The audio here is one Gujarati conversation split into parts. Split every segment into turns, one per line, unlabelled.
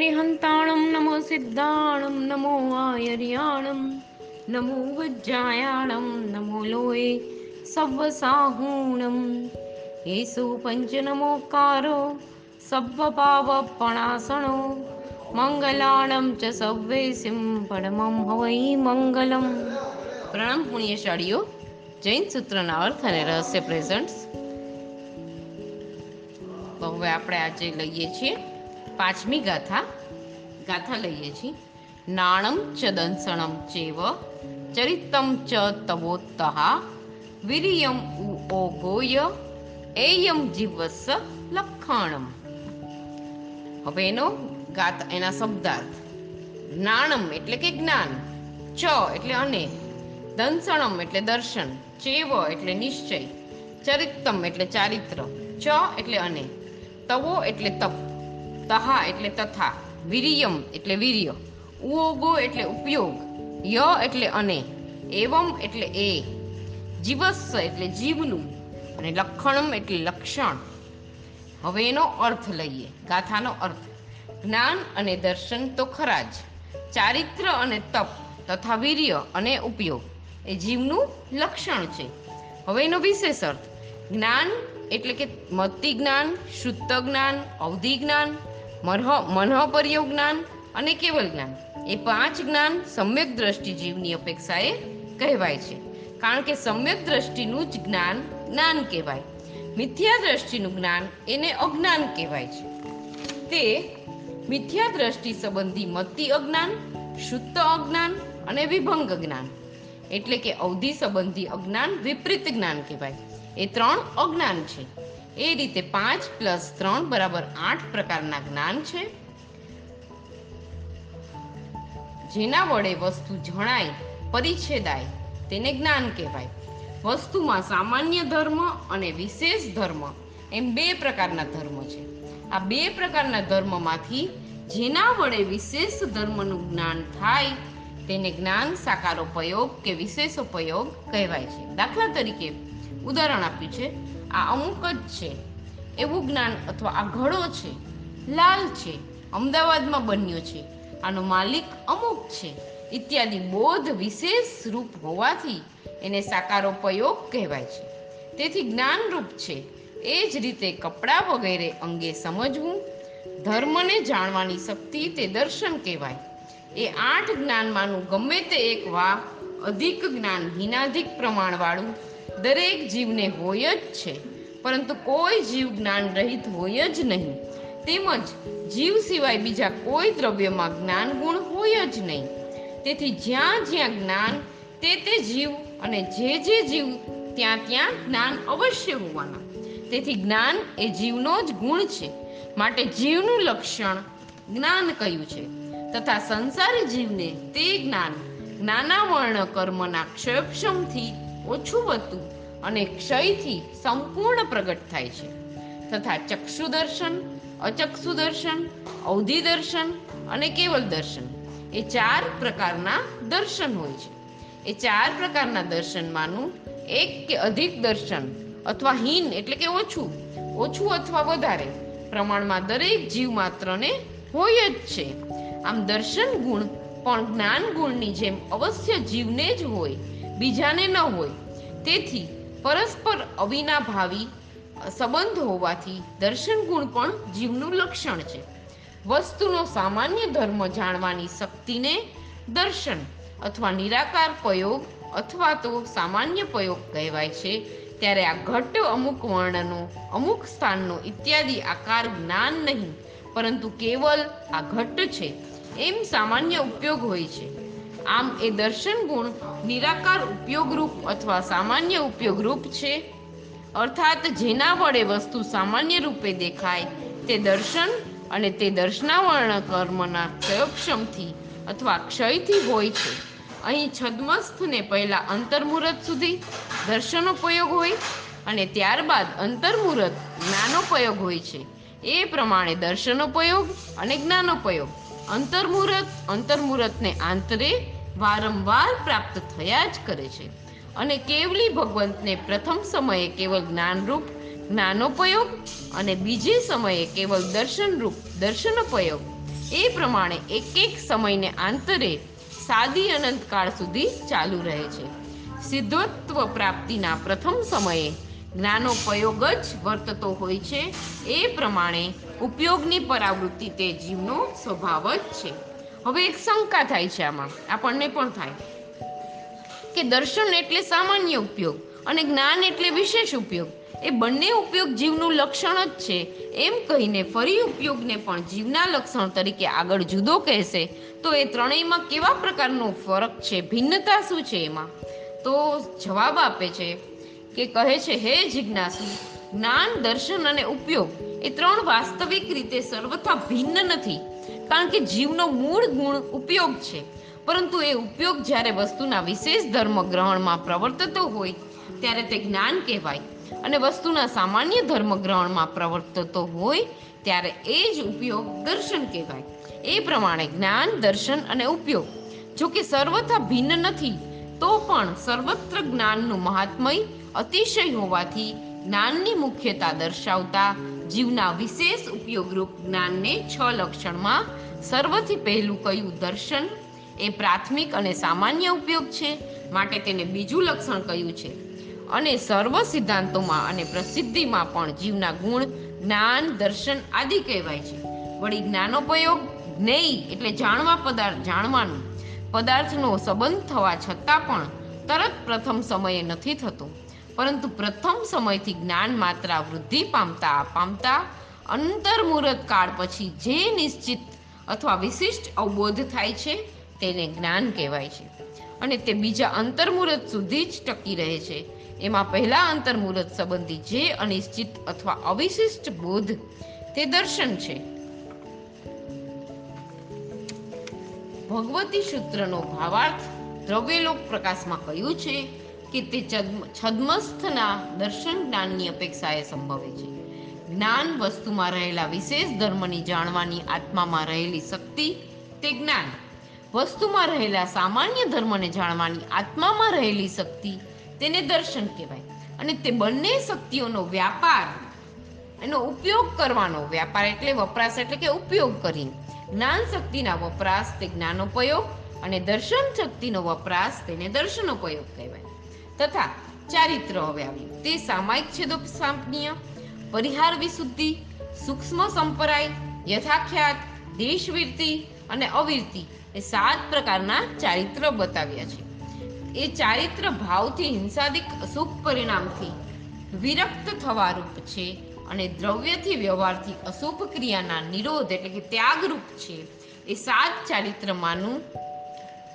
हरिहन्ताणं नमो सिद्धाणं नमो आयर्याणं नमो वज्रायाणं नमो लोये सव्वसाहूणं येषु पञ्चनमोकारो सव्वपावपणासणो मङ्गलाणं च सव्वेसिं परमं हवै मङ्गलम પ્રણામ પુણ્યશાળીઓ જૈન સૂત્રના અર્થ અને રહસ્ય પ્રેઝન્ટ્સ હવે આપણે આજે લઈએ છીએ પાંચમી ગાથા. ગાથા લઈએ છીએ. નાણમ ચ દંસણમ ચેવ, ચરિતમ ચ તવોત્તહા, વિરિયમ ઉ ગોય એયમ જીવસ લખાણમ. હવે એનો ગાત એના શબ્દાર્થ. જ્ઞાનમ એટલે કે જ્ઞાન ચ એટલે અને દંસણમ એટલે દર્શન, ચેવ એટલે નિશ્ચય ચરિત્તમ એટલે ચારિત્ર ચ એટલે અને, તવો એટલે તપ. તહા એટલે તથા, વિરિયમ એટલે વીર્ય, ઉઓગો એટલે ઉપયોગ, ય એટલે અને, એવમ એટલે એ, જીવસ્સ એટલે જીવનું, અને લક્ષણમ એટલે લક્ષણ. હવે એનો અર્થ લઈએ, ગાથાનો અર્થ. જ્ઞાન અને દર્શન તો ખરા જ. ચારિત્ર અને તપ તથા વીર્ય અને ઉપયોગ, એ જીવનું લક્ષણ છે. હવે એનો વિશેષ અર્થ. જ્ઞાન એટલે કે મતિ જ્ઞાન, શુદ્ધ જ્ઞાન, અવધિ જ્ઞાન મરહ મનઃપર્યો જ્ઞાન અને કેવલ જ્ઞાન. એ પાંચ જ્ઞાન સમ્યક દ્રષ્ટિ જીવની અપેક્ષાએ કહેવાય છે. કારણ કે સમ્યક દ્રષ્ટિનું જ જ્ઞાન જ્ઞાન કહેવાય. મિથ્યા દ્રષ્ટિનું જ્ઞાન એને અજ્ઞાન કહેવાય છે. તે મિથ્યા દ્રષ્ટિ સંબંધી મતિ અજ્ઞાન, શુદ્ધ અજ્ઞાન અને વિભંગ જ્ઞાન. એટલે કે અવધિ સંબંધી અજ્ઞાન વિપરીત જ્ઞાન કહેવાય. એ ત્રણ અજ્ઞાન છે. એ રીતે પાંચ પ્લસ ત્રણ બરાબર આઠ પ્રકારના જ્ઞાન છે. જેના વડે વસ્તુ જણાય, પરિચ્છેદાય, તેને જ્ઞાન કહેવાય. વસ્તુમાં સામાન્ય ધર્મ અને વિશેષ ધર્મ એમ બે પ્રકારના ધર્મ છે. આ બે પ્રકારના ધર્મમાંથી જેના વડે વિશેષ ધર્મનું જ્ઞાન થાય, તેને જ્ઞાન સાકારોપયોગ કે વિશેષોપયોગ કહેવાય છે. દાખલા તરીકે ઉદાહરણ આપ્યું છે. આ અમુક જ છે. એવું જ્ઞાન અથવા આ ઘડો છે. લાલ છે. અમદાવાદમાં બન્યો છે. આનો માલિક અમુક છે. ઇત્યાદિ બોધ વિશેષ રૂપ હોવાથી એને સાકારોપયોગ કહેવાય છે. તેથી જ્ઞાનરૂપ છે. એ જ રીતે કપડાં વગેરે અંગે સમજવું, ધર્મને જાણવાની શક્તિ તે દર્શન કહેવાય. એ આઠ જ્ઞાનમાંનું ગમે તે એક વા અધિક જ્ઞાન, હિનાધિક પ્રમાણવાળું દરેક જીવને હોય જ છે, પરંતુ કોઈ જીવ જ્ઞાન રહિત હોય જ નહીં. તેમજ જીવ સિવાય બીજા કોઈ દ્રવ્યમાં જ્ઞાન ગુણ હોય જ નહીં. તેથી જ્યાં જ્યાં જ્ઞાન, તે તે જીવ અને જે જે જીવ, ત્યાં ત્યાં જ્ઞાન અવશ્ય હોવાના. તેથી જ્ઞાન એ જીવનો જ ગુણ છે. માટે જીવનું લક્ષણ જ્ઞાન કહ્યું છે? તથા સંસારી જીવને તે જ્ઞાન જ્ઞાનાવર્ણ કર્મના ક્ષયક્ષમથી ઓછું વધતું અને ક્ષયથી સંપૂર્ણ પ્રગટ થાય છે. તથા ચક્ષુ દર્શન, અચક્ષુ દર્શન, અવધિ દર્શન અને કેવલ દર્શન એ ચાર પ્રકારના દર્શન હોય છે. એ ચાર પ્રકારના દર્શનમાંનું એક કે અધિક દર્શન અથવા હીન એટલે કે ઓછું ઓછું અથવા વધારે પ્રમાણમાં દરેક જીવ માત્રને હોય જ છે. આમ દર્શન ગુણ પણ જ્ઞાન ગુણની જેમ અવશ્ય જીવને જ હોય બીજાને ન હોય. તેથી પરસ્પર અવિનાભાવી સંબંધ હોવાથી દર્શન ગુણ પણ જીવનું લક્ષણ છે. વસ્તુનો સામાન્ય ધર્મ જાણવાની શક્તિને દર્શન અથવા નિરાકાર પ્રયોગ અથવા તો સામાન્ય પ્રયોગ કહેવાય છે. ત્યારે આ ઘટ અમુક વર્ણનો, અમુક સ્થાનનો ઇત્યાદિ આકાર જ્ઞાન નહીં, પરંતુ કેવલ આ ઘટ્ટ છે. એમ સામાન્ય ઉપયોગ હોય છે. આમ એ દર્શન ગુણ નિરાકાર ઉપયોગરૂપ અથવા સામાન્ય ઉપયોગરૂપ છે. અર્થાત જેના વડે વસ્તુ સામાન્ય રૂપે દેખાય, તે દર્શન અને તે દર્શનાવર્ણ કર્મના ક્ષયક્ષમથી અથવા ક્ષયથી હોય છે. અહીં છદ્મસ્થને પહેલાં અંતર્મુહૂર્ત સુધી દર્શનોપયોગ હોય અને ત્યારબાદ અંતર્મુહૂર્ત જ્ઞાનોપયોગ હોય છે. એ પ્રમાણે દર્શનોપયોગ અને જ્ઞાનોપયોગ. અંતર્મુહૂર્ત, અંતર્મુહૂર્તને આંતરે વારંવાર પ્રાપ્ત થયા જ કરે છે. અને કેવલી ભગવંતને પ્રથમ સમયે કેવલ જ્ઞાનરૂપ જ્ઞાનોપયોગ અને બીજે સમયે કેવલ દર્શનરૂપ દર્શનોપયોગ, એ પ્રમાણે એક એક સમયને આંતરે સાદી અનંતકાળ સુધી ચાલુ રહે છે. સિદ્ધત્વ પ્રાપ્તિના પ્રથમ સમયે જ્ઞાનોપયોગ જ વર્તતો હોય છે. એ પ્રમાણે ઉપયોગની પરાવૃત્તિ તે જીવનો સ્વભાવ જ છે. હવે એક શંકા થાય છે આમાં. આપણને પણ થાય. કે દર્શન એટલે સામાન્ય ઉપયોગ અને જ્ઞાન એટલે વિશેષ ઉપયોગ. એ બંને ઉપયોગ જીવનું લક્ષણ જ છે. એમ કહીને ફરી ઉપયોગને પણ જીવના લક્ષણ તરીકે આગળ જુદો કહેશે. તો એ ત્રણેયમાં કેવા પ્રકારનો ફરક છે? ભિન્નતા શું છે એમાં? તો જવાબ આપે છે કે કહે છે, હે જિજ્ઞાસુ, જ્ઞાન, દર્શન અને ઉપયોગ એ ત્રણ વાસ્તવિક રીતે સર્વથા ભિન્ન નથી, કારણ કે જીવનો મૂળ ગુણ ઉપયોગ છે. પરંતુ એ ઉપયોગ જ્યારે વસ્તુના વિશેષ ધર્મ ગ્રહણમાં પ્રવર્તતો હોય, ત્યારે તે જ્ઞાન કહેવાય. અને વસ્તુના સામાન્ય ધર્મ ગ્રહણમાં પ્રવર્તતો હોય, ત્યારે એ જ ઉપયોગ દર્શન કહેવાય. એ પ્રમાણે જ્ઞાન, દર્શન અને ઉપયોગ, જો કે સર્વથા ભિન્ન નથી તો પણ સર્વત્ર જ્ઞાનનું મહાત્મય અતિશય હોવાથી જ્ઞાનની મુખ્યતા દર્શાવતા જીવના વિશેષ ઉપયોગરૂપ જ્ઞાનને છ લક્ષણમાં સર્વથી પહેલું કયું દર્શન એ પ્રાથમિક અને સામાન્ય ઉપયોગ છે, માટે તેને બીજું લક્ષણ કયું છે. અને સર્વ સિદ્ધાંતોમાં અને પ્રસિદ્ધિમાં પણ જીવના ગુણ, જ્ઞાન, દર્શન આદિ કહેવાય છે. વળી જ્ઞાનોપયોગ જ્ઞેય એટલે જાણવા પદાર્થ જાણવાનું પદાર્થનો સંબંધ થવા છતાં પણ તરત પ્રથમ સમયે નથી થતો. પરંતુ પ્રથમ સમયથી જ્ઞાન માત્રા વૃદ્ધિ પામતા પામતા અંતર્મુહૂર્ત કાળ પછી જે નિશ્ચિત અથવા વિશિષ્ટ અવબોધ થાય છે તેને જ્ઞાન કહેવાય છે. અને તે બીજા અંતર્મુહૂર્ત સુધી જ ટકી રહે છે. એમાં પહેલા અંતર્મુહૂર્ત સંબંધી જે અનિશ્ચિત અથવા અવિશિષ્ટ બોધ તે દર્શન છે. ભગવતી સૂત્રનો ભાવાર્થ દ્રવ્યલોક પ્રકાશમાં કહ્યું છે કે તે છદ્મ- છદ્મસ્થના દર્શન જ્ઞાનની અપેક્ષાએ સંભવે છે. જ્ઞાન વસ્તુમાં રહેલા વિશેષ ધર્મની જાણવાની આત્મામાં રહેલી શક્તિ, તે જ્ઞાન. વસ્તુમાં રહેલા સામાન્ય ધર્મને જાણવાની આત્મામાં રહેલી શક્તિ, તેને દર્શન કહેવાય. અને તે બંને શક્તિઓનો વ્યાપાર, એનો ઉપયોગ કરવાનો, વ્યાપાર એટલે વપરાશ એટલે કે ઉપયોગ કરીને. જ્ઞાન શક્તિના વપરાશ તે જ્ઞાનોપયોગ અને દર્શન શક્તિનો વપરાશ તેને દર્શનોપયોગ કહેવાય. તથા ચારિત્ર હવે આવ્યું. તે સામાયિક છેદોપસાંપનીય પરિહાર વિશુદ્ધિ, સૂક્ષ્મ સંપરાય, યથાખ્યાત, દેશવીરતિ અને અવિરતિ એ સાત પ્રકારના ચારિત્ર બતાવ્યા છે. એ ચારિત્ર ભાવથી હિંસાદિક અશુભ પરિણામથી વિરક્ત થવા રૂપ છે અને દ્રવ્યથી વ્યવહારથી અશુભ ક્રિયાના નિરોધ એટલે કે ત્યાગરૂપ છે. એ સાત ચારિત્રમાંનું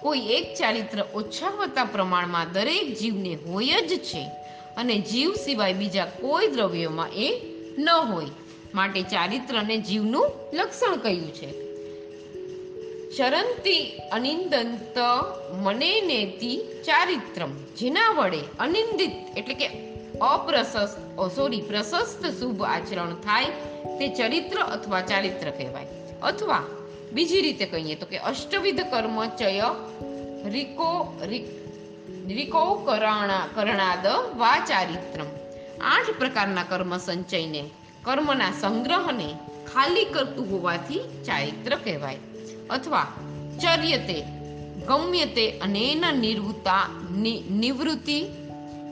કોઈ એક ચારિત્ર ઓછા વત્તા પ્રમાણમાં દરેક જીવને હોય જ છે અને જીવ સિવાય બીજા કોઈ દ્રવ્યોમાં એ ન હોય. માટે ચારિત્રને જીવનું લક્ષણ કહ્યું છે. ચરંતી અનિંદંત મને નેતી ચારિત્રમ, જેના વડે અનિંદિત એટલે કે અપ્રશસ્ત સોરી પ્રશસ્ત શુભ આચરણ થાય તે ચરિત્ર અથવા ચારિત્ર કહેવાય. અથવા બીજી રીતે કહીએ તો કે અષ્ટવિધ કર્મ ચય, રિકો રિકો કરણા કરણાદ વા ચારિત્રમ આઠ પ્રકારના કર્મ સંચયને, કર્મના સંગ્રહને ખાલી કરતું હોવાથી ચારિત્ર કહેવાય. અથવા ચર્યતે, ગમ્યતે અનેન નિવૃત્તા નિવૃત્તિ,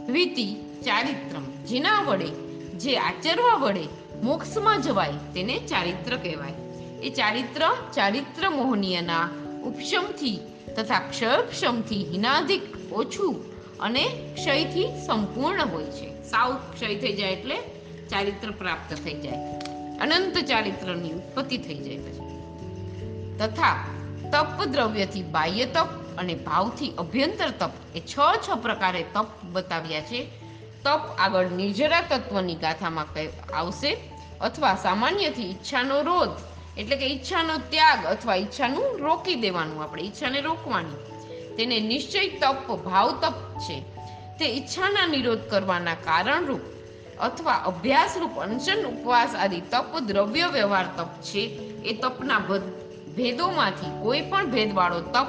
વિતિ ચારિત્રમ. જેના વડે, જે આચરવા વડે મોક્ષમાં જવાય તેને ચારિત્ર કહેવાય. એ ચારિત્ર ચારિત્ર મોહનીયના ઉપશમથી તથા ક્ષયક્ષમથી હિનાધિક ઓછું અને ક્ષયથી સંપૂર્ણ હોય છે. સાવ ક્ષય થઈ જાય એટલે ચારિત્ર પ્રાપ્ત થઈ જાય. અનંત ચારિત્રની ઉત્પત્તિ થઈ જાય પછી. તથા તપ દ્રવ્યથી બાહ્ય તપ અને ભાવથી અભ્યંતર તપ એ છ છ પ્રકારે તપ બતાવ્યા છે. તપ આગળ નિર્જરા તત્વની ગાથામાં આવશે? અથવા સામાન્યથી ઈચ્છાનો રોધ, એટલે કે ઈચ્છાનો ત્યાગ અથવા ઈચ્છાનું રોકી દેવાનું આપણે, ઈચ્છાને રોકવાની. તેને નિશ્ચય તપ, ભાવ તપ છે. તે ઈચ્છાના નિરોધ કરવાના કારણરૂપ અથવા અભ્યાસરૂપ અનશન, ઉપવાસ આદિ તપ, દ્રવ્ય વ્યવહાર તપ છે. એ તપના ભેદોમાંથી કોઈ પણ ભેદવાળો તપ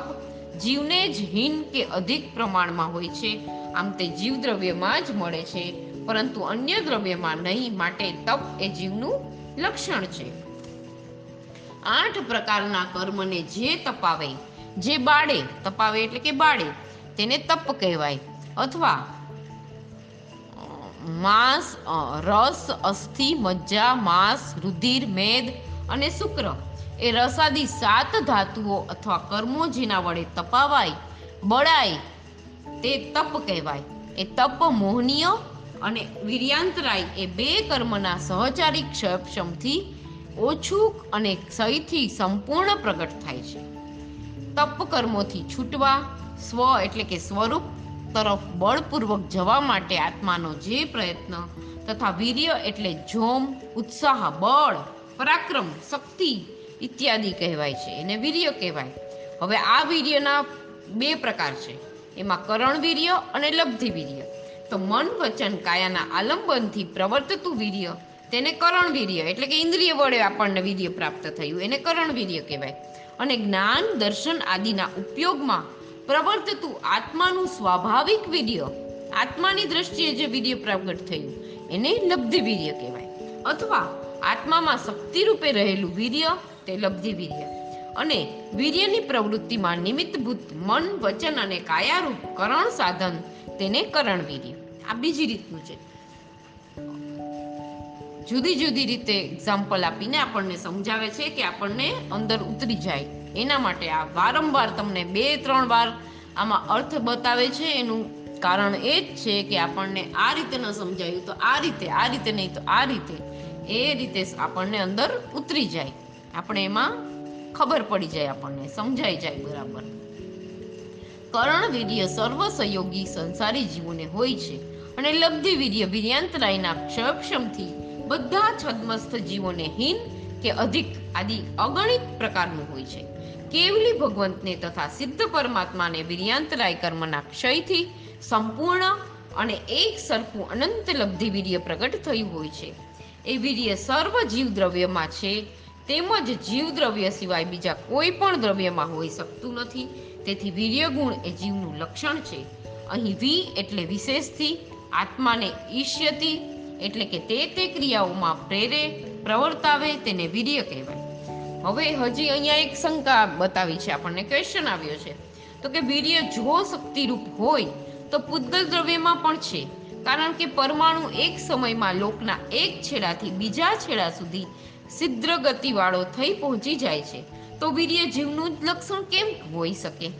જીવને જ હીન કે અધિક પ્રમાણમાં હોય છે. આમ તે જીવ દ્રવ્યમાં જ મળે છે, પરંતુ અન્ય દ્રવ્યમાં નહીં, માટે તપ એ જીવનું લક્ષણ છે. આઠ પ્રકારના કર્મને જે તપાવે, જે બાળે, તપાવે એટલે કે બાળે, તેને તપ કહેવાય. અથવા માંસ રસ, અસ્થિ, મજ્જા, માંસ, રુધિર, મેદ અને શુક્ર. એ રસાદી સાત ધાતુઓ અથવા કર્મો જેના વડે તપાવાય, બળાય તે તપ કહેવાય. એ તપ મોહનીય અને વીર્યાંતરાય એ બે કર્મના સહચારી ક્ષયપક્ષમથી ઓછું અને સહીથી સંપૂર્ણ પ્રગટ થાય છે. તપ કર્મોથી છૂટવા, સ્વ એટલે કે સ્વરૂપ તરફ બળપૂર્વક જવા માટે આત્માનો જે પ્રયત્ન તથા વીર્ય એટલે જોમ, ઉત્સાહ, બળ, પરાક્રમ, શક્તિ ઇત્યાદિ કહેવાય છે. એને વીર્ય કહેવાય. હવે આ વીર્યના બે પ્રકાર છે. એમાં કરણ વીર્ય અને લબ્ધિ વીર્ય. તો મન વચન કાયાના આલંબનથી પ્રવર્તતું વીર્ય, તેને કરણ વીર્ય એટલે કે ઇન્દ્રિય વડે આપણને વીર્ય પ્રાપ્ત થયું. એને કરણ વીર્ય કહેવાય. અને જ્ઞાન, દર્શન આદિના ઉપયોગમાં પ્રવર્તતું આત્માનું સ્વાભાવિક વીર્ય, આત્માની દ્રષ્ટિએ જે વીર્ય પ્રગટ થયું, એને લબ્ધિ વીર્ય કહેવાય. અથવા આત્મામાં શક્તિ રૂપે રહેલું વીર્ય, તે લબ્ધિ વીર્ય. અને વીર્યની પ્રવૃત્તિમાં નિમિત્તભૂત મન, વચન અને કાયારૂપ કરણ સાધન તેને કરણ વીર્ય. આ બીજી રીતનું છે. જુદી જુદી રીતે એક્ઝામ્પલ આપીને આપણને સમજાવે છે કે આપણને અંદર ઉતરી જાય. એના માટે આ વારંવાર તમને બે, ત્રણ વાર આમાં અર્થ બતાવે છે. એનું કારણ એ જ છે કે આપણને આ રીતે ન સમજાયું તો આ રીતે આ રીતે નહીં તો આ રીતે. એ રીતે આપણને અંદર ઉતરી જાય. આપણે એમાં ખબર પડી જાય આપણને, સમજાઈ જાય બરાબર. કરણ વીર્ય સર્વ સહયોગી સંસારી જીવોને હોય છે અને લબ્ધિ વીર્ય વીર્યાંતરાયના ક્ષયક્ષમથી બધા છદ્મસ્થ જીવોને હીન કે અધિક આદિ અગણિત પ્રકારનું હોય છે. કેવલી ભગવંતને તથા સિદ્ધ પરમાત્માને વીર્યાંતરાય કર્મના ક્ષયથી સંપૂર્ણ અને એક સરખું અનંત લબ્ધિ વીર્ય પ્રગટ થયું હોય છે. એ વીર્ય સર્વ જીવ દ્રવ્યમાં છે તેમજ જીવ દ્રવ્ય સિવાય બીજા કોઈ પણ દ્રવ્યમાં હોઈ શકતું નથી. તેથી વીર્ય ગુણ એ જીવનું લક્ષણ છે. અહીં વી એટલે વિશેષથી, આત્માને ઈષ્યતી એટલે કે તે તે ક્રિયાઓમાં પ્રેરે, પ્રવર્તાવે તેને વીર્ય કહેવાય. હવે હજી અહીંયા એક શંકા બતાવી છે, આપણને ક્વેશ્ચન આવ્યો છે. તો કે વીર્ય જો શક્તિરૂપ હોય, તો પૂતગલ દ્રવ્યમાં પણ છે. કારણ કે પરમાણુ એક સમયમાં લોકના એક છેડાથી બીજા છેડા સુધી સિદ્ધ ગતિવાળો થઈ પહોંચી જાય છે. તો વીર્ય જીવનું જ લક્ષણ કેમ હોઈ શકે?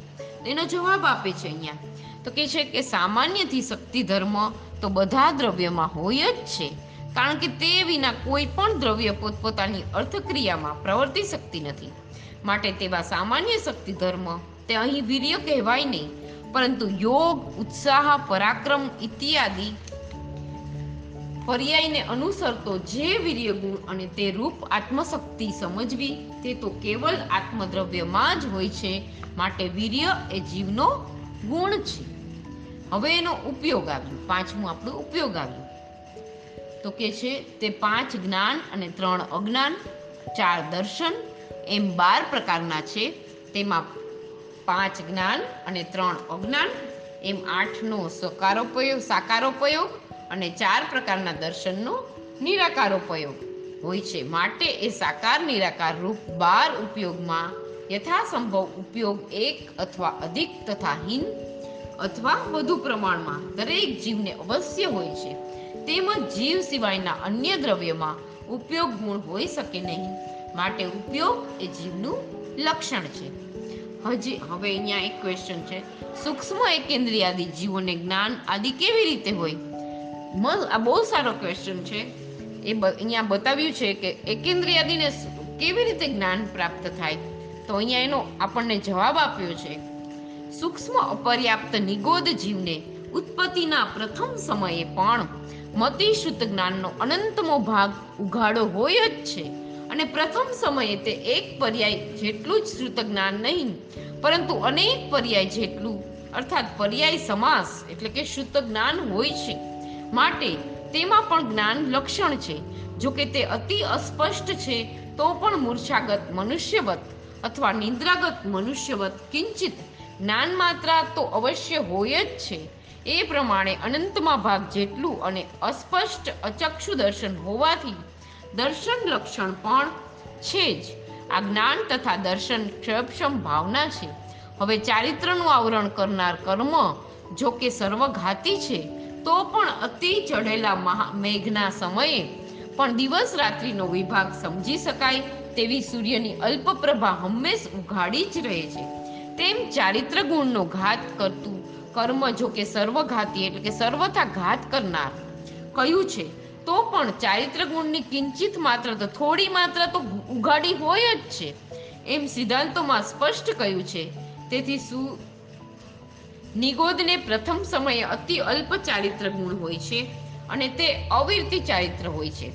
એનો જવાબ આપે છે અહીંયા. તો કે છે કે સામાન્યથી શક્તિ ધર્મ તો બધા દ્રવ્યમાં હોય જ છે. કારણ કે તે વિના કોઈ પણ દ્રવ્ય પોતપોતાની અર્થક્રિયામાં પ્રવર્તી શકતી નથી. માટે તેવા સામાન્ય શક્તિ ધર્મ તે અહીં વીર્ય કહેવાય નહીં. પરંતુ યોગ, ઉત્સાહ, પરાક્રમ ઇત્યાદિ પર્યાયને અનુસરતો જે વીર્ય ગુણ અને તે રૂપ આત્મશક્તિ સમજવી, તે તો કેવલ આત્મદ્રવ્યમાં જ હોય છે. માટે વીર્ય એ જીવનો ગુણ છે. હવે એનો ઉપયોગ આવ્યો. પાંચમું આપણું ઉપયોગ આવ્યું. તો કે છે, તે પાંચ જ્ઞાન અને ત્રણ અજ્ઞાન, ચાર દર્શન, એમ બાર પ્રકારના છે. તેમાં પાંચ જ્ઞાન અને ત્રણ અજ્ઞાન, એમ આઠનો સકારોપયોગ સાકારોપયોગ અને ચાર પ્રકારના દર્શનનો નિરાકારોપયોગ હોય છે. માટે એ સાકાર, નિરાકાર રૂપ બાર ઉપયોગમાં યથાસંભવ ઉપયોગ એક અથવા અધિક તથા હીન અથવા વધુ પ્રમાણમાં દરેક જીવને અવશ્ય હોય છે. તેમજ જીવ સિવાયના અન્ય દ્રવ્યમાં ઉપયોગ ગુણ હોઈ શકે નહીં. માટે ઉપયોગ એ જીવનું લક્ષણ છે. હજી હવે અહીંયા એક ક્વેશ્ચન છે. સૂક્ષ્મ એકેન્દ્રિય આદિ જીવોને જ્ઞાન આદિ કેવી રીતે હોય? આ બહુ સારો ક્વેશ્ચન છે. એ અહીંયા બતાવ્યું છે કે એકેન્દ્રિયાદીને કેવી રીતે જ્ઞાન પ્રાપ્ત થાય? તો અહીંયા એનો આપણને જવાબ આપ્યો છે. સૂક્ષ્મ અપર્યાપ્ત નિગોદ જીવને ઉત્પત્તિના પ્રથમ સમયે પણ મતિશુદ્ધ જ્ઞાનનો અનંતમો ભાગ ઉઘાડો હોય જ છે. અને પ્રથમ સમયે તે એક પર્યાય જેટલું જ શ્રુત જ્ઞાન નહીં, પરંતુ અનેક પર્યાય જેટલું, અર્થાત પર્યાય સમાસ, એટલે કે શુદ્ધ જ્ઞાન હોય છે. માટે તેમાં પણ જ્ઞાન લક્ષણ છે. જો કે તે અતિ અસ્પષ્ટ છે, તો પણ મૂર્છાગત મનુષ્યવત અથવા નિંદ્રાગત મનુષ્યવત કિંચિત જ્ઞાન માત્રા તો અવશ્ય હોય જ છે. એ પ્રમાણે અનંતમાં ભાગ જેટલું અને અસ્પષ્ટ અચક્ષુ દર્શન હોવાથી દર્શન લક્ષણ પણ છે જ. આ જ્ઞાન તથા દર્શન ક્ષયક્ષમ ભાવના છે. હવે ચારિત્રનું આવરણ કરનાર કર્મ જો કે સર્વઘાતી છે તો પણ અતિ ચઢેલા મહા મેઘના સમયે પણ દિવસ રાત્રિનો વિભાગ સમજી શકાય તેવી સૂર્યની અલ્પ પ્રભા હંમેશ ઉઘાડી જ રહે છે. તેમ ચારિત્ર ગુણનો ઘાત કરતું કર્મ જો કે સર્વઘાતી એટલે કે સર્વથા ઘાત કરનાર કયું છે, તો પણ ચારિત્ર ગુણની કિંચિત માત્ર તો થોડી માત્ર તો ઉઘાડી હોય જ છે. એમ સિદ્ધાંતોમાં સ્પષ્ટ કહ્યું છે. તેથી શું નિગોદને પ્રથમ સમયે અતિ અલ્પ ચારિત્ર ગુણ હોય છે અને તે અવિરતી ચારિત્ર હોય છે.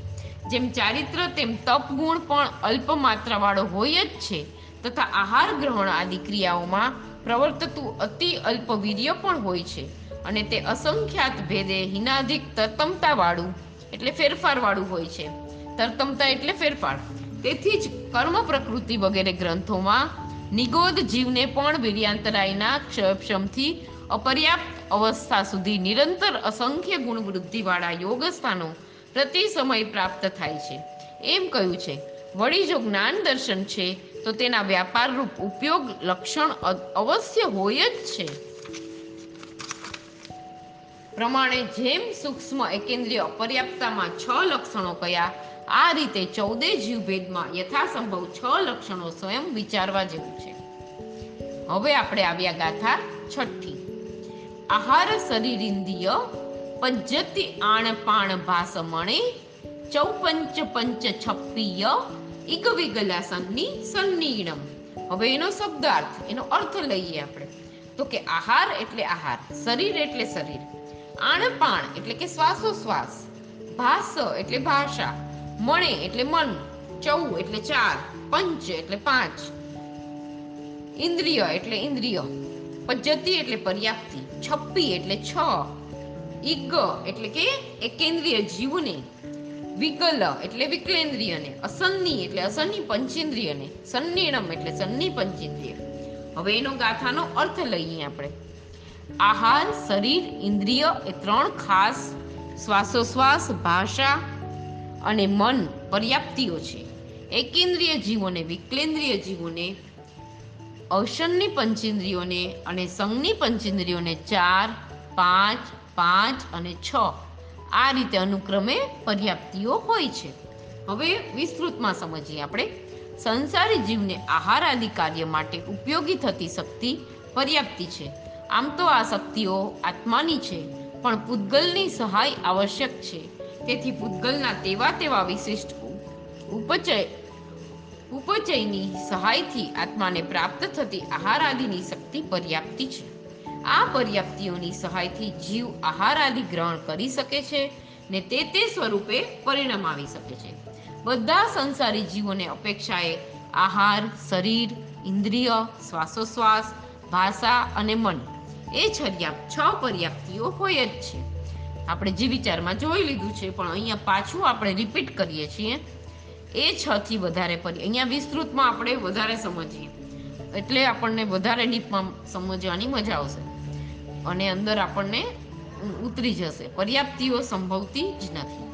જેમ ચારિત્ર, તેમ તપ ગુણ પણ અલ્પ માત્રાવાળો હોય જ છે તથા આહાર ગ્રહણ આદિ ક્રિયાઓમાં પ્રવર્તતું અતિ અલ્પ વીર્ય પણ હોય છે અને તે અસંખ્યાત ભેદે હિનાધિક તરતમતાવાળું એટલે ફેરફારવાળું હોય છે. તરતમતા એટલે ફેરફાર. તેથી જ કર્મ પ્રકૃતિ વગેરે ગ્રંથોમાં નિગોદ જીવને પણ વીર્યાંતરાયના ક્ષયક્ષમથી અપર્યાપ્ત અવસ્થા સુધી નિરંતર અસંખ્ય ગુણવૃદ્ધિવાળા યોગસ્થાનો યોગ સ્થાનો પ્રતિ સમય પ્રાપ્ત થાય છે. એમ કહ્યું છે, વળી જો જ્ઞાન દર્શન છે, તો તેના વ્યાપાર રૂપ ઉપયોગ લક્ષણ અવશ્ય હોય જ છે. પ્રમાણે જેમ સૂક્ષ્મ એકેન્દ્રિય અપર્યાપ્તતામાં છ લક્ષણો કયા આ રીતે ચૌદે જીવભેદમાં યથાસંભવ છ લક્ષણો સ્વયં વિચારવા જેવું છે. હવે આપણે આવ્યા ગાથા છઠ્ઠી. આહાર શરીરિંદ્રિય પજ્જતિ આણ પાણ ભાસ મણે ચૌપંચ પંચ છપ્પીય ઇગ વિગલાસનની સન્નીણમ. હવે એનો શબ્દાર્થ, એનો અર્થ લઈએ આપણે. તો કે આહાર એટલે આહાર, શરીર એટલે શરીર. આણપાણ એટલે કે શ્વાસોશ્વાસ. ભાસ એટલે ભાષા. મણે એટલે મન ચૌ એટલે ચાર, પંચ એટલે પાંચ. ઇન્દ્રિય એટલે ઇન્દ્રિય, પદ્ધતિ એટલે પર્યાપ્તિ, છપ્પી એટલે છ ઇગ એટલે કે એકેન્દ્રિય જીવને, વિકલ એટલે વિકલેન્દ્રિયને, અસન્ની એટલે અસન્ની પંચેન્દ્રિયને, સન્નિણમ એટલે સન્ની પંચેન્દ્રિય. હવે એનો ગાથાનો અર્થ લઈએ આપણે. આહાર, શરીર, ઇન્દ્રિય એ ત્રણ ખાસ શ્વાસોશ્વાસ, ભાષા અને મન પર્યાપ્તિઓ છે. એકેન્દ્રિય જીવોને વિકલેન્દ્રિય જીવોને અવસનની પંચેન્દ્રિયોને અને સંઘની પંચેન્દ્રિયોને ચાર, પાંચ પાંચ અને છ. આ રીતે અનુક્રમે પર્યાપ્તિઓ હોય છે. હવે વિસ્તૃતમાં સમજીએ આપણે. સંસારી જીવને આહાર આદિ કાર્ય માટે ઉપયોગી થતી શક્તિ પર્યાપ્તિ છે. આમ તો આ શક્તિઓ આત્માની છે, પણ પૂતગલની સહાય આવશ્યક છે. તેથી પૂતગલના તેવા તેવા વિશિષ્ટ ઉપચય, ઉપચયની સહાયથી આત્માને પ્રાપ્ત થતી આહાર આદિની શક્તિ પર્યાપ્તિ છે. આ પર્યાપ્તિઓની સહાયથી જીવ આહાર આદિ ગ્રહણ કરી શકે છે ને તે તે સ્વરૂપે પરિણામ આવી શકે છે. બધા સંસારી જીવોને અપેક્ષાએ આહાર, શરીર, ઇન્દ્રિય, શ્વાસોશ્વાસ, ભાષા અને મન એ છર્યા છ પર્યાપ્તિઓ હોય જ છે. આપણે જે વિચારમાં જોઈ લીધું છે, પણ અહીંયા પાછું આપણે રિપીટ કરીએ છીએ. એ છ થી વધારે પરી અહીંયા વિસ્તૃતમાં આપણે વધારે સમજીએ. એટલે આપણને વધારે ડીપમાં સમજવાની મજા આવશે. અને અંદર આપણને ઉતરી જશે. પર્યાપ્તિઓ સંભવતી જ નથી.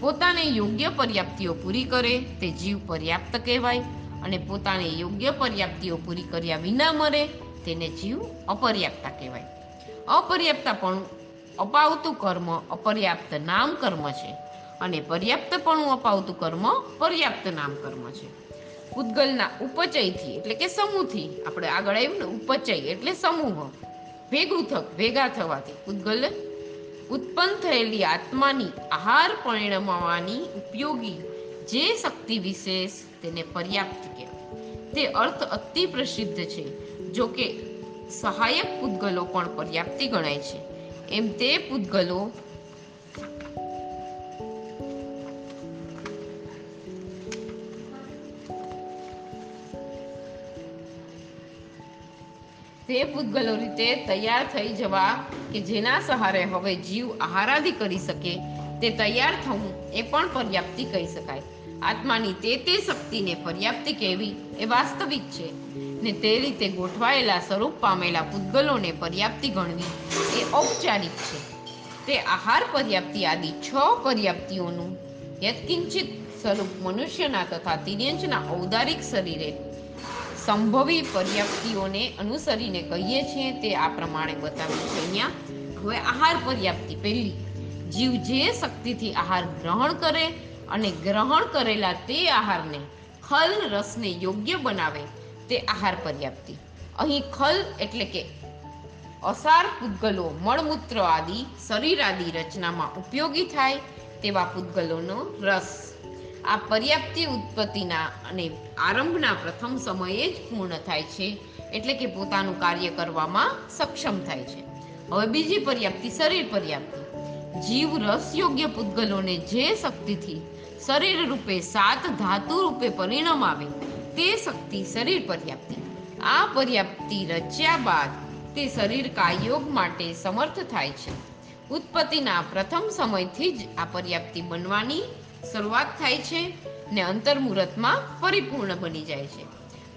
પોતાને યોગ્ય પર્યાપ્તિઓ પૂરી કરે તે જીવ પર્યાપ્ત કહેવાય. અને પોતાને યોગ્ય પર્યાપ્તિઓ પૂરી કર્યા વિના મરે તેને જીવ અપર્યાપ્તા કહેવાય. અપર્યાપ્તાપણું અપાવતું કર્મ અપર્યાપ્ત નામ કર્મ છે. અને પર્યાપ્તપણું અપાવતું કર્મ પર્યાપ્ત નામ કર્મ છે. પૂતગલના ઉપચયથી એટલે કે સમૂહથી આપણે આગળ આવ્યું ને, ઉપચય એટલે સમૂહ. ભેગું થક ભેગા થવાથી. પૂતગલ ઉત્પન્ન થયેલી આત્માની આહાર પરિણમવાની ઉપયોગી જે શક્તિ વિશેષ તેને પર્યાપ્ત કહેવાય તે અર્થ અતિ પ્રસિદ્ધ છે જો કે સહાયક પૂતગલો પણ પર્યાપ્તિ ગણાય છે. એમ તે પૂતગલો તે પૂતગલો રીતે તૈયાર થઈ જવા કે જેના સહારે હવે જીવ આહારાદી કરી શકે, તે તૈયાર થવું એ પણ પર્યાપ્તિ કહી શકાય. આત્માની તે તે શક્તિને પર્યાપ્તિ કહેવી એ વાસ્તવિક છે. ને તે રીતે ગોઠવાયેલા સ્વરૂપ પામેલા પૂતગલોને પર્યાપ્તિ ગણવી. એ ઔપચારિક છે. તે આહાર પર્યાપ્તિ આદિ છ પર્યાપ્તિઓનું યત્કિંચિત સ્વરૂપ મનુષ્યના તથા તિર્યંચના ઔદારિક શરીરે સંભવી પર્યાપ્તિઓને અનુસરીને કહીએ છીએ તે આ પ્રમાણે બતાવ્યું છે અહીંયા. હવે આહાર પર્યાપ્તિ પહેલી. જીવ જે શક્તિથી આહાર ગ્રહણ કરે અને ગ્રહણ કરેલા તે આહારને ખલ રસને યોગ્ય બનાવે. તે આહાર પર્યાપ્તિ. અહીં ખલ એટલે કે અસાર પૂતગલો મળમૂત્ર આદિ, શરીર આદિ રચનામાં ઉપયોગી થાય તેવા પૂતગલોનો રસ. આ પર્યાપ્તિ ઉત્પત્તિના અને આરંભના પ્રથમ સમયે જ પૂર્ણ થાય છે, એટલે કે પોતાનું કાર્ય કરવામાં સક્ષમ થાય છે. હવે બીજી પર્યાપ્તિ શરીર પર્યાપ્તિ. જીવ રસ યોગ્ય પૂતગલોને જે શક્તિથી શરીર રૂપે સાત ધાતુ રૂપે પરિણામ આવે તે શક્તિ શરીર પર્યાપ્તિ આ પર્યાપ્તિ રચ્યા બાદ તે શરીર કાયોગ માટે સમર્થ થાય છે. ઉત્પત્તિના પ્રથમ સમયથી જ આ પર્યાપ્તિ બનવાની શરૂઆત થાય છે ને અંતર્મુહૂર્તમાં પરિપૂર્ણ બની જાય છે.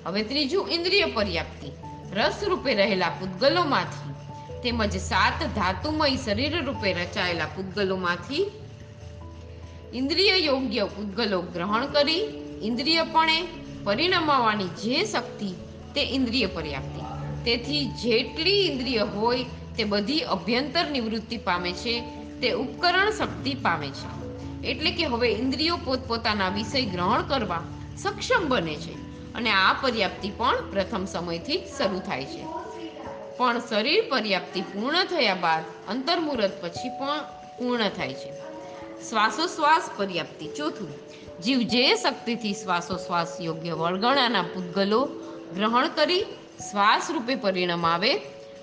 હવે ત્રીજું ઇન્દ્રિય પર્યાપ્તિ. રસ રૂપે રહેલા પૂતગલોમાંથી તેમજ સાત ધાતુમય શરીર રૂપે રચાયેલા પૂતગલોમાંથી ઇન્દ્રિય યોગ્ય પૂતગલો ગ્રહણ કરી ઇન્દ્રિયપણે પરિણમાવાની જે શક્તિ તે ઇન્દ્રિય પર્યાપ્તિ. તેથી જેટલી ઇન્દ્રિય હોય તે બધી અભ્યંતર નિવૃત્તિ પામે છે, તે ઉપકરણ શક્તિ પામે છે. એટલે કે હવે ઇન્દ્રિયો પોતપોતાના વિષય ગ્રહણ કરવા સક્ષમ બને છે અને આ પર્યાપ્તિ પણ પ્રથમ સમયથી શરૂ થાય છે. પણ શરીર પર્યાપ્તિ પૂર્ણ થયા બાદ અંતર્મુહૂર્ત પછી પણ પૂર્ણ થાય છે. શ્વાસોશ્વાસ પર્યાપ્તિ ચોથું. જીવ જે શક્તિથી શ્વાસોશ્વાસ યોગ્ય વળગણાના પૂતગલો ગ્રહણ કરી શ્વાસ રૂપે પરિણામ આવે,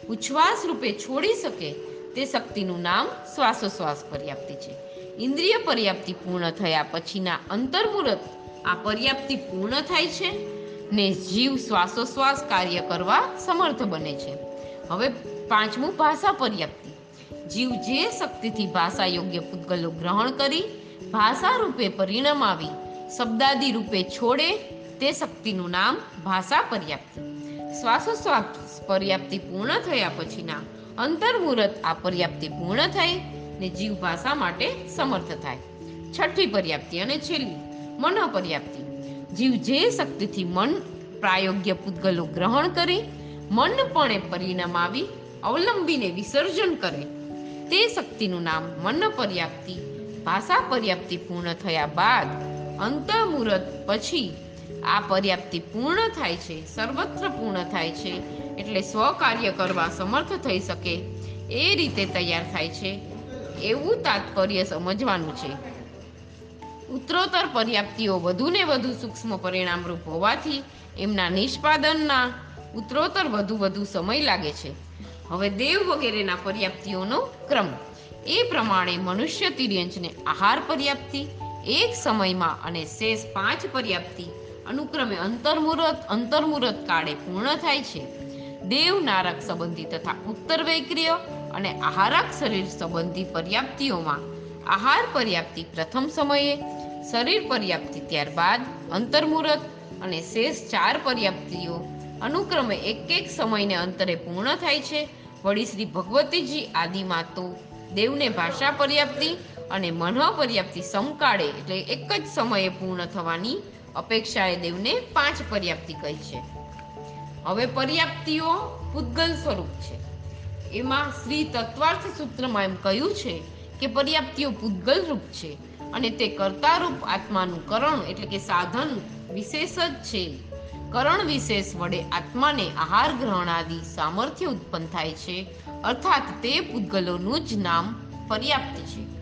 ઉચ્છ્વાસ રૂપે છોડી શકે તે શક્તિનું નામ શ્વાસોશ્વાસ પર્યાપ્તિ છે. ઇન્દ્રિય પર્યાપ્તિ પૂર્ણ થયા પછીના અંતર્મુહૂર્ત આ પર્યાપ્તિ પૂર્ણ થાય છે ને જીવ શ્વાસોશ્વાસ કાર્ય કરવા સમર્થ બને છે. હવે પાંચમું ભાષા પર્યાપ્તિ. જીવ જે શક્તિથી ભાષા યોગ્ય પૂતગલો ગ્રહણ કરી ભાષા રૂપે પરિણામ આવી. શબ્દાદિ રૂપે છોડે તે શક્તિનું નામ ભાષા પર્યાપ્તિ. શ્વાસોશ્વાસ પર્યાપ્તિ પૂર્ણ થયા પછીના અંતર્મુહૂર્ત આ પર્યાપ્તિ પૂર્ણ થઈ ને જીવ ભાષા માટે સમર્થ થાય. છઠ્ઠી પર્યાપ્તિ અને છેલ્લી મન પર્યાપ્તિ જીવ જે શક્તિથી મન પ્રાયોગ્ય પૂતગલો ગ્રહણ કરી, મનપણે પરિણામ આવી, અવલંબીને વિસર્જન કરે, તે શક્તિનું નામ મન પર્યાપ્તિ ભાષા પર્યાપ્તિ પૂર્ણ થયા બાદ અંતર્મુહૂર્ત પછી આ પર્યાપ્તિ પૂર્ણ થાય છે, સર્વત્ર પૂર્ણ થાય છે, એટલે સ્વકાર્ય કરવા સમર્થ થઈ શકે એ રીતે તૈયાર થાય છે, એવું તાત્પર્ય સમજવાનું છે. ઉત્તરોત્તર પર્યાપ્તિઓ વધુને વધુ સૂક્ષ્મ પરિણામરૂપ હોવાથી એમના નિષ્પાદનના ઉત્તરોત્તર વધુ વધુ સમય લાગે છે. હવે દેવ વગેરેના પર્યાપ્તિઓનો ક્રમ. એ પ્રમાણે મનુષ્ય તિર્યંચને આહાર પર્યાપ્તિ, એક સમયમાં અને શેષ પાંચ પર્યાપ્તિ, અનુક્રમે અંતર્મુહૂર્ત અંતર્મુહૂર્ત કાળે પૂર્ણ થાય છે. દેવ, નારક સંબંધી તથા ઉત્તર વૈક્રિય અને આહારક શરીર સંબંધી પર્યાપ્તિઓમાં આહાર પર્યાપ્તિ પ્રથમ સમયે, શરીર પર્યાપ્તિ ત્યારબાદ અંતર્મુહૂર્ત અને શેષ ચાર પર્યાપ્તિઓ અનુક્રમે એક એક સમયને અંતરે પૂર્ણ થાય છે. વળી શ્રી ભગવતીજી આદિમાં તો દેવને ભાષા પર્યાપ્તિ અને મનઃ પર્યાપ્તિ સમકાળે એટલે એક જ સમયે પૂર્ણ થવાની અપેક્ષાએ દેવને પાંચ પર્યાપ્તિ કહી છે. હવે પર્યાપ્તિઓ પૂતગલ સ્વરૂપ છે. એમાં શ્રી તત્વાર્થ સૂત્રમાં એમ કહ્યું છે કે પર્યાપ્તિઓ પૂતગલ રૂપ છે અને તે કર્તારૂપ આત્માનું કરણ એટલે કે સાધન વિશેષ જ છે. કરણ વિશેષ વડે આત્માને આહાર ગ્રહણ આદિ સામર્થ્ય ઉત્પન્ન થાય છે. અર્થાત તે પૂતગલોનું જ નામ પર્યાપ્ત છે.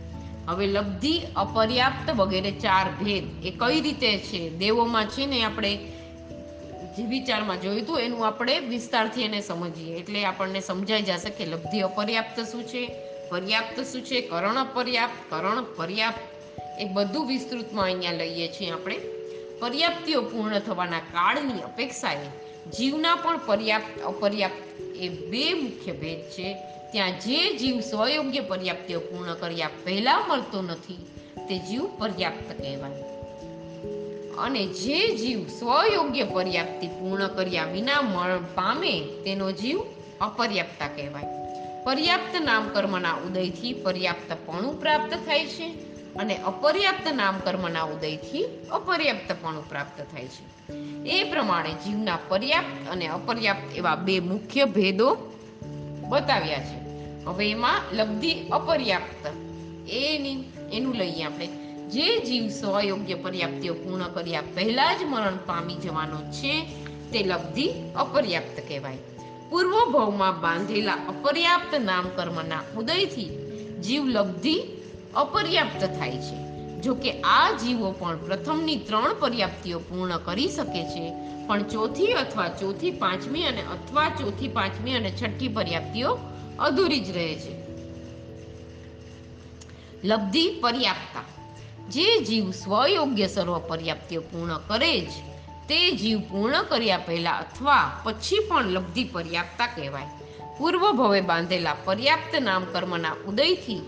હવે લબ્ધિ, અપર્યાપ્ત વગેરે ચાર ભેદ એ કઈ રીતે છે? દેવોમાં છે ને આપણે જે વિચારમાં જોયું હતું, એનું આપણે વિસ્તારથી એને સમજીએ. એટલે આપણને સમજાઈ જશે કે લબ્ધિ, અપર્યાપ્ત શું છે? પર્યાપ્ત શું છે? કરણ અપર્યાપ્ત, કરણ પર્યાપ્ત. એ બધું વિસ્તૃતમાં અહીંયા લઈએ છીએ આપણે. પર્યાપ્તિઓ પૂર્ણ થવાના કાળની અપેક્ષાએ જીવના પણ પર્યાપ્ત, અપર્યાપ્ત એ બે મુખ્ય ભેદ છે. ત્યાં જે જીવ સ્વયોગ્ય પર્યાપ્તિઓ પૂર્ણ કર્યા પહેલા મળતો નથી, તે જીવ પર્યાપ્ત કહેવાય. અને જે જીવ સ્વયોગ્ય પર્યાપ્તિ પૂર્ણ કર્યા વિના મળ પામે, તેનો જીવ અપર્યાપ્તા કહેવાય. પર્યાપ્ત નામકર્મના ઉદયથી પર્યાપ્તપણું પ્રાપ્ત થાય છે. અને અપર્યાપ્ત નામકર્મના ઉદયથી અપર્યાપ્તપણું પ્રાપ્ત થાય છે. એ પ્રમાણે જીવના પર્યાપ્ત અને અપર્યાપ્ત એવા બે મુખ્ય ભેદો બતાવ્યા છે. હવે એમાં લબ્ધિ અપર્યાપ્ત. એની, એનું લઈએ આપણે. જે જીવ સ્વયોગ્ય પર્યાપ્તિઓ પૂર્ણ કર્યા પહેલા જ મરણ પામી જવાનો છે, તે લબ્ધિ અપર્યાપ્ત કહેવાય. પૂર્વ ભવમાં બાંધેલા અપર્યાપ્ત નામકર્મના ઉદયથી જીવ લબ્ધિ અપર્યાપ્ત થાય છે. જો કે આ જીવો પણ પ્રથમની ત્રણ પર્યાપ્તિઓ પૂર્ણ કરી શકે છે. પણ ચોથી અથવા ચોથી પાંચમી અને અથવા ચોથી પાંચમી અને છઠ્ઠી પર્યાપ્તિઓ અધૂરી જ રહે છે. લબ્ધિ પર્યાપ્તા જે જીવ સ્વયોગ્ય સર્વ પર્યાપ્તિઓ પૂર્ણ કરે જ, તે જીવ પૂર્ણ કર્યા પહેલા અથવા પછી પણ લબ્ધિ પર્યાપ્તા કહેવાય. પૂર્વ ભવે બાંધેલા પર્યાપ્ત નામ કર્મના ઉદયથી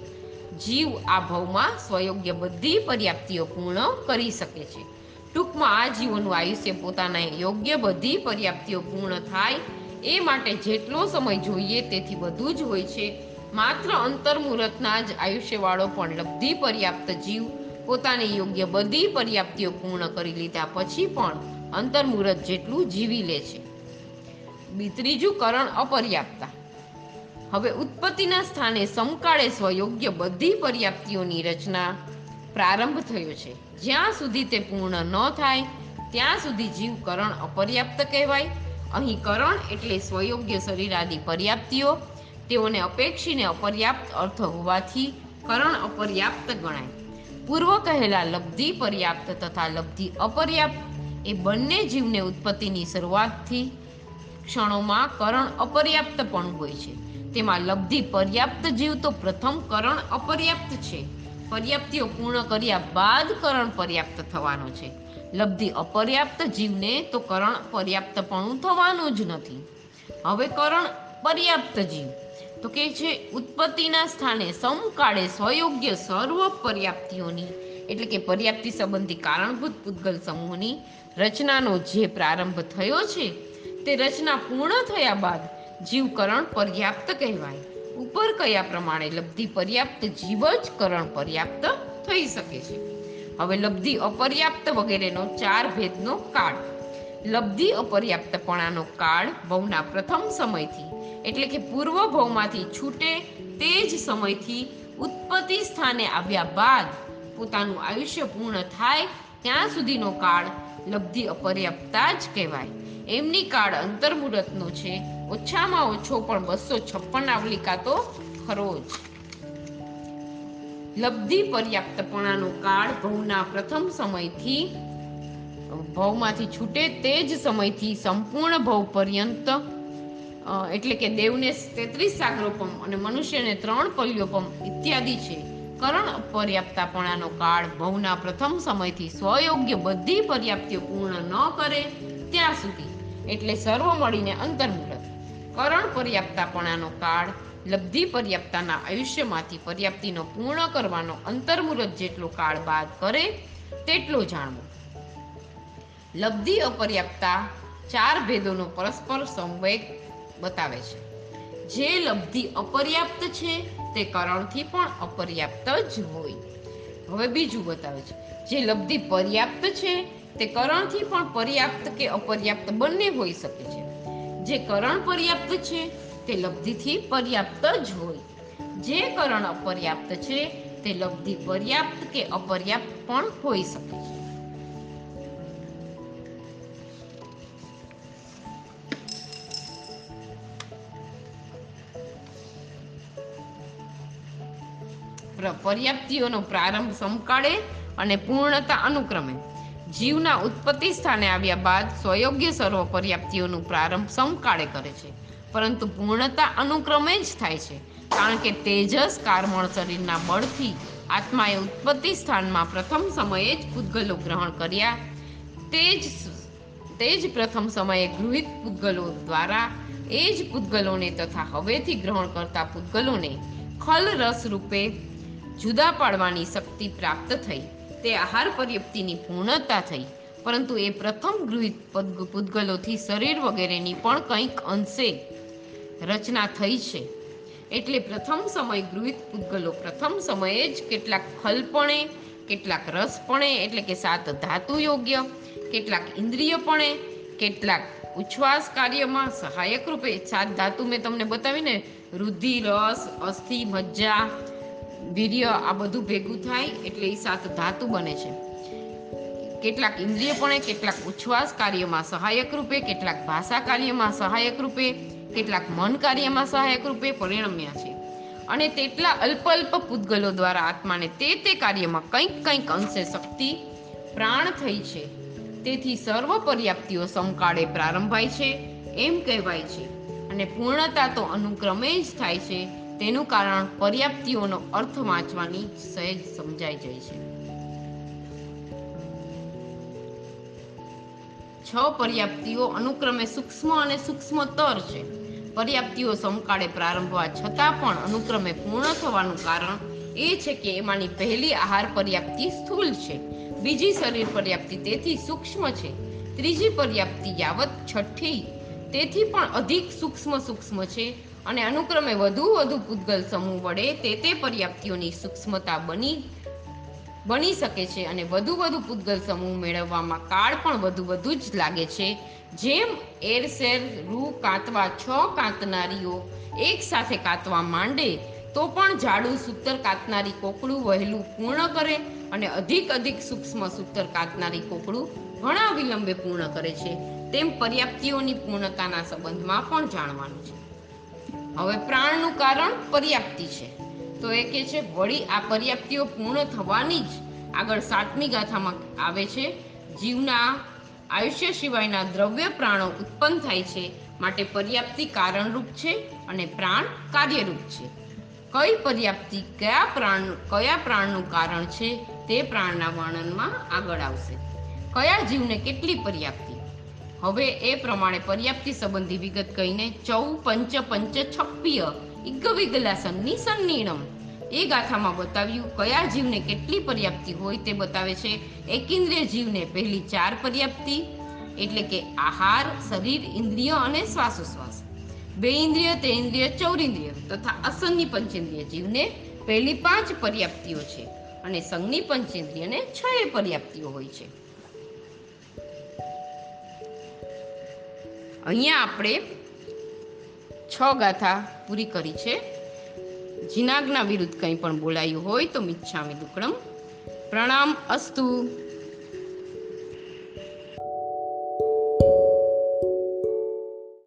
જીવ આ ભવમાં સ્વયોગ્ય બધી પર્યાપ્તિઓ પૂર્ણ કરી શકે છે. ટૂંકમાં આ જીવોનું આયુષ્ય પોતાના યોગ્ય બધી પર્યાપ્તિઓ પૂર્ણ થાય એ માટે જેટલો સમય જોઈએ તેથી બધું જ હોય છે. માત્ર અંતર્મુહૂર્તના જ આયુષ્યવાળો પણ લબ્ધિ પર્યાપ્ત જીવ પોતાની યોગ્ય બધી પર્યાપ્તિઓ પૂર્ણ કરી લીધા પછી પણ અંતર્મુહૂર્ત જેટલું જીવી લે છે. ત્રીજું કરણ અપર્યાપ્તા. હવે ઉત્પત્તિના સ્થાને સમકાળે સ્વયોગ્ય બધી પર્યાપ્તિઓની રચના પ્રારંભ થયો છે. જ્યાં સુધી તે પૂર્ણ ન થાય, ત્યાં સુધી જીવ કરણ અપર્યાપ્ત કહેવાય. અહીં કરણ એટલે સ્વયોગ્ય શરીર આદિ પર્યાપ્તિઓ. તેઓને અપેક્ષીને અપર્યાપ્ત અર્થ હોવાથી કરણ અપર્યાપ્ત ગણાય. પૂર્વ કહેલા લબ્ધિ પર્યાપ્ત તથા લબ્ધિ અપર્યાપ્ત એ બંને જીવને ઉત્પત્તિની શરૂઆતથી ક્ષણોમાં કરણ અપર્યાપ્ત પણ હોય છે. તેમાં લબ્ધિ પર્યાપ્ત જીવ તો પ્રથમ કરણ અપર્યાપ્ત છે. પર્યાપ્તિઓ પૂર્ણ કર્યા બાદ કરણ પર્યાપ્ત થવાનો છે. લબ્ધિ અપર્યાપ્ત જીવને તો કરણ પર્યાપ્તપણું થવાનું જ નથી. હવે કરણ પર્યાપ્ત જીવ. તો કે છે, ઉત્પત્તિના સ્થાને સમકાળે સ્વયોગ્ય સર્વ પર્યાપ્તિઓની, એટલે કે પર્યાપ્તિ સંબંધી કારણભૂત પૂતગલ સમૂહની રચનાનો જે પ્રારંભ થયો છે, તે રચના પૂર્ણ થયા બાદ જીવકરણ પર્યાપ્ત કહેવાય. ઉપર કયા પ્રમાણે લબ્ધિ પર્યાપ્ત જીવ જ કરણ પર્યાપ્ત થઈ શકે છે. હવે લબ્ધિ અપર્યાપ્ત વગેરેનો ચાર ભેદનો કાળ. લબ્ધિ અપર્યાપ્તપણાનો કાળ ભવના પ્રથમ સમયથી, એટલે કે પૂર્વ ભવમાંથી છૂટે તે જ સમયથી ઉત્પત્તિ સ્થાને આવ્યા બાદ પોતાનું આયુષ્ય પૂર્ણ થાય ત્યાં સુધીનો કાળ લબ્ધિ અપર્યાપ્તા જ કહેવાય. એમની કાળ અંતર્મુહૂર્તનો છે ઓછામાં ઓછો પણ બસો છપ્પન આવલિકા તો ખરો જ લબ્ધિ પર્યાપ્તપણાનો કાળ ભવના પ્રથમ સમયથી, ભવમાંથી છૂટે તે જ સમયથી સંપૂર્ણ ભવ પર્યંત એટલે કે દેવને તેત્રીસ સાગરોપમ અને મનુષ્યને ત્રણ પલ્યોપમ ઇત્યાદિ છે. કરણ અપર્યાપ્તાપણાનો કાળ ભવના પ્રથમ સમયથી સ્વયોગ્ય બધી પર્યાપ્તિઓ પૂર્ણ ન કરે ત્યાં સુધી. એટલે સર્વ મળીને અંતર્મુહૂર્ત કરણ પર્યાપ્તાપણાનો કાળ, લબ્ધિ પર્યાપ્તાના આયુષ્યમાંથી પર્યાપ્તિનો પૂર્ણ કરવાનો અંતર્મુહૂર્ત જેટલો કાળ બાદ કરે, તેટલો જાણવો. લબ્ધિ અપર્યાપ્તા ચાર ભેદોનો પરસ્પર સંવેગ બતાવે છે. જે લબ્ધિ અપર્યાપ્ત છે, તે કરણથી પણ અપર્યાપ્ત જ હોય. હવે બીજું બતાવે છે. જે લબ્ધિ પર્યાપ્ત છે, તે કરણથી પણ પર્યાપ્ત કે અપર્યાપ્ત બંને હોઈ શકે છે. જે કરણ પર્યાપ્ત છે, તે લબ્ધિથી પર્યાપ્ત જ હોય. જે કરણ અપર્યાપ્ત છે, તે લબ્ધિ પર્યાપ્ત કે અપર્યાપ્ત પણ હોઈ શકે છે. પર્યાપ્તિઓનો પ્રારંભ સમકાળે અને પૂર્ણતા અનુક્રમે. જીવના ઉત્પત્તિ સ્થાને આવ્યા બાદ સ્વયોગ્ય સર્વ પર્યાપ્તિઓનું પ્રારંભ સમકાળે કરે છે. પરંતુ પૂર્ણતા અનુક્રમે જ થાય છે. કારણ કે તેજસ કારમળ શરીરના બળથી આત્માએ ઉત્પત્તિ સ્થાનમાં પ્રથમ સમયે જ પૂતગલો ગ્રહણ કર્યા. તે જ તે જ પ્રથમ સમયે ગૃહિત પૂતગલો દ્વારા એ જ પૂતગલોને તથા હવેથી ગ્રહણ કરતા પૂતગલોને ખલ રસ રૂપે જુદા પાડવાની શક્તિ પ્રાપ્ત થઈ. તે આહાર પર્યાપ્તિની પૂર્ણતા થઈ. પરંતુ એ પ્રથમ ગૃહિત પૂતગલોથી શરીર વગેરેની પણ કંઈક અંશે રચના થઈ છે. એટલે પ્રથમ સમય ગૃહિત પૂતગલો પ્રથમ સમયે જ કેટલાક ખલપણે કેટલાક રસપણે એટલે કે સાત ધાતુ યોગ્ય, કેટલાક ઇન્દ્રિયપણે કેટલાક ઉચ્છ્વાસ કાર્યમાં સહાયક રૂપે સાત ધાતુ મેં તમને બતાવીને રુધિ રસ, અસ્થિ, મજ્જા વીર્ય આ બધું ભેગું થાય એટલે એ સાત ધાતુ બને છે. કેટલાક ઇન્દ્રિયપણે, કેટલાક ઉચ્છ્વાસ કાર્યમાં સહાયક રૂપે, કેટલાક ભાષા કાર્યમાં સહાયક રૂપે, કેટલાક મન કાર્યમાં સહાયક રૂપે પરિણમ્યા છે. અને તેટલા અલ્પ અલ્પ પૂતગલો દ્વારા આત્માને તે તે કાર્યમાં કંઈક કંઈક અંશે શક્તિ પ્રાણ થઈ છે. તેથી સર્વ પર્યાપ્તિઓ સમકાળે પ્રારંભાય છે, એમ કહેવાય છે. અને પૂર્ણતા તો અનુક્રમે જ થાય છે તેનું કારણ પર્યાપ્તિઓનો અર્થ વાંચવાની સહેજ સમજાઈ જાય છે. છ પર્યાપ્તિઓ અનુક્રમે સૂક્ષ્મ અને સૂક્ષ્મતર છે. પર્યાપ્તિઓ સમકાળે પ્રારંભવા છતાં પણ અનુક્રમે પૂર્ણ થવાનું કારણ એ છે કે એમાંની પહેલી આહાર પર્યાપ્તિ સ્થૂલ છે. બીજી શરીર પર્યાપ્તિ તેથી સૂક્ષ્મ છે. ત્રીજી પર્યાપ્તિ યાવત છઠ્ઠી તેથી પણ અધિક સૂક્ષ્મ સૂક્ષ્મ છે. અને અનુક્રમે વધુ વધુ પૂતગલ સમૂહ વડે તે તે પર્યાપ્તિઓની સૂક્ષ્મતા બની બની શકે છે અને વધુ વધુ પૂતગલ સમૂહ મેળવવામાં કાળ પણ વધુ વધુ જ લાગે છે. જેમ એરસેર રૂ કાંતવા, છ કાંતનારીઓ એક સાથે કાંતવા માંડે, તો પણ જાડું સૂતર કાંતનારી કોકડું વહેલું પૂર્ણ કરે અને અધિક અધિક સૂક્ષ્મ સૂતર કાંતનારી કોકડું ઘણા વિલંબે પૂર્ણ કરે છે. તેમ પર્યાપ્તિઓની પૂર્ણતાના સંબંધમાં પણ જાણવાનું છે. હવે પ્રાણનું કારણ પર્યાપ્તિ છે. તો એ કે છે, વળી આ પર્યાપ્તિઓ પૂર્ણ થવાની જ આગળ સાતમી ગાથામાં આવે છે. જીવના આયુષ્ય સિવાયના દ્રવ્ય પ્રાણો ઉત્પન્ન થાય છે. માટે પર્યાપ્તિ કારણરૂપ છે અને પ્રાણ કાર્યરૂપ છે. કઈ પર્યાપ્તિ કયા પ્રાણ, કયા પ્રાણનું કારણ છે તે પ્રાણના વર્ણનમાં આગળ આવશે. કયા જીવને કેટલી પર્યાપ્તિ હવે એ પ્રમાણે પર્યાપ્તિ સંબંધી વિગત કહીને ચૌ પંચ પંચ છપ્પીય ઇગવિગલાસનની સન્નીણમ એ ગાથામાં બતાવ્યું કયા જીવને કેટલી પર્યાપ્તિ હોય તે બતાવે છે. એકિન્દ્રિય જીવને પહેલી ચાર પર્યાપ્તિ, એટલે કે આહાર, શરીર, ઇન્દ્રિય અને શ્વાસોશ્વાસ. બે ઇન્દ્રિય તે ઇન્દ્રિય ચૌરિન્દ્રિય તથા અસંગની પંચેન્દ્રિય જીવને પહેલી પાંચ પર્યાપ્તિઓ છે. અને સંગની પંચેન્દ્રિયને છ પર્યાપ્તિઓ હોય છે. અહીંયા આપણે છ ગાથા પૂરી કરી છે. જીનાગના વિરુદ્ધ કંઈ પણ બોલાયું હોય તો મિચ્છામી દુક્કડમ પ્રણામ અસ્તુ.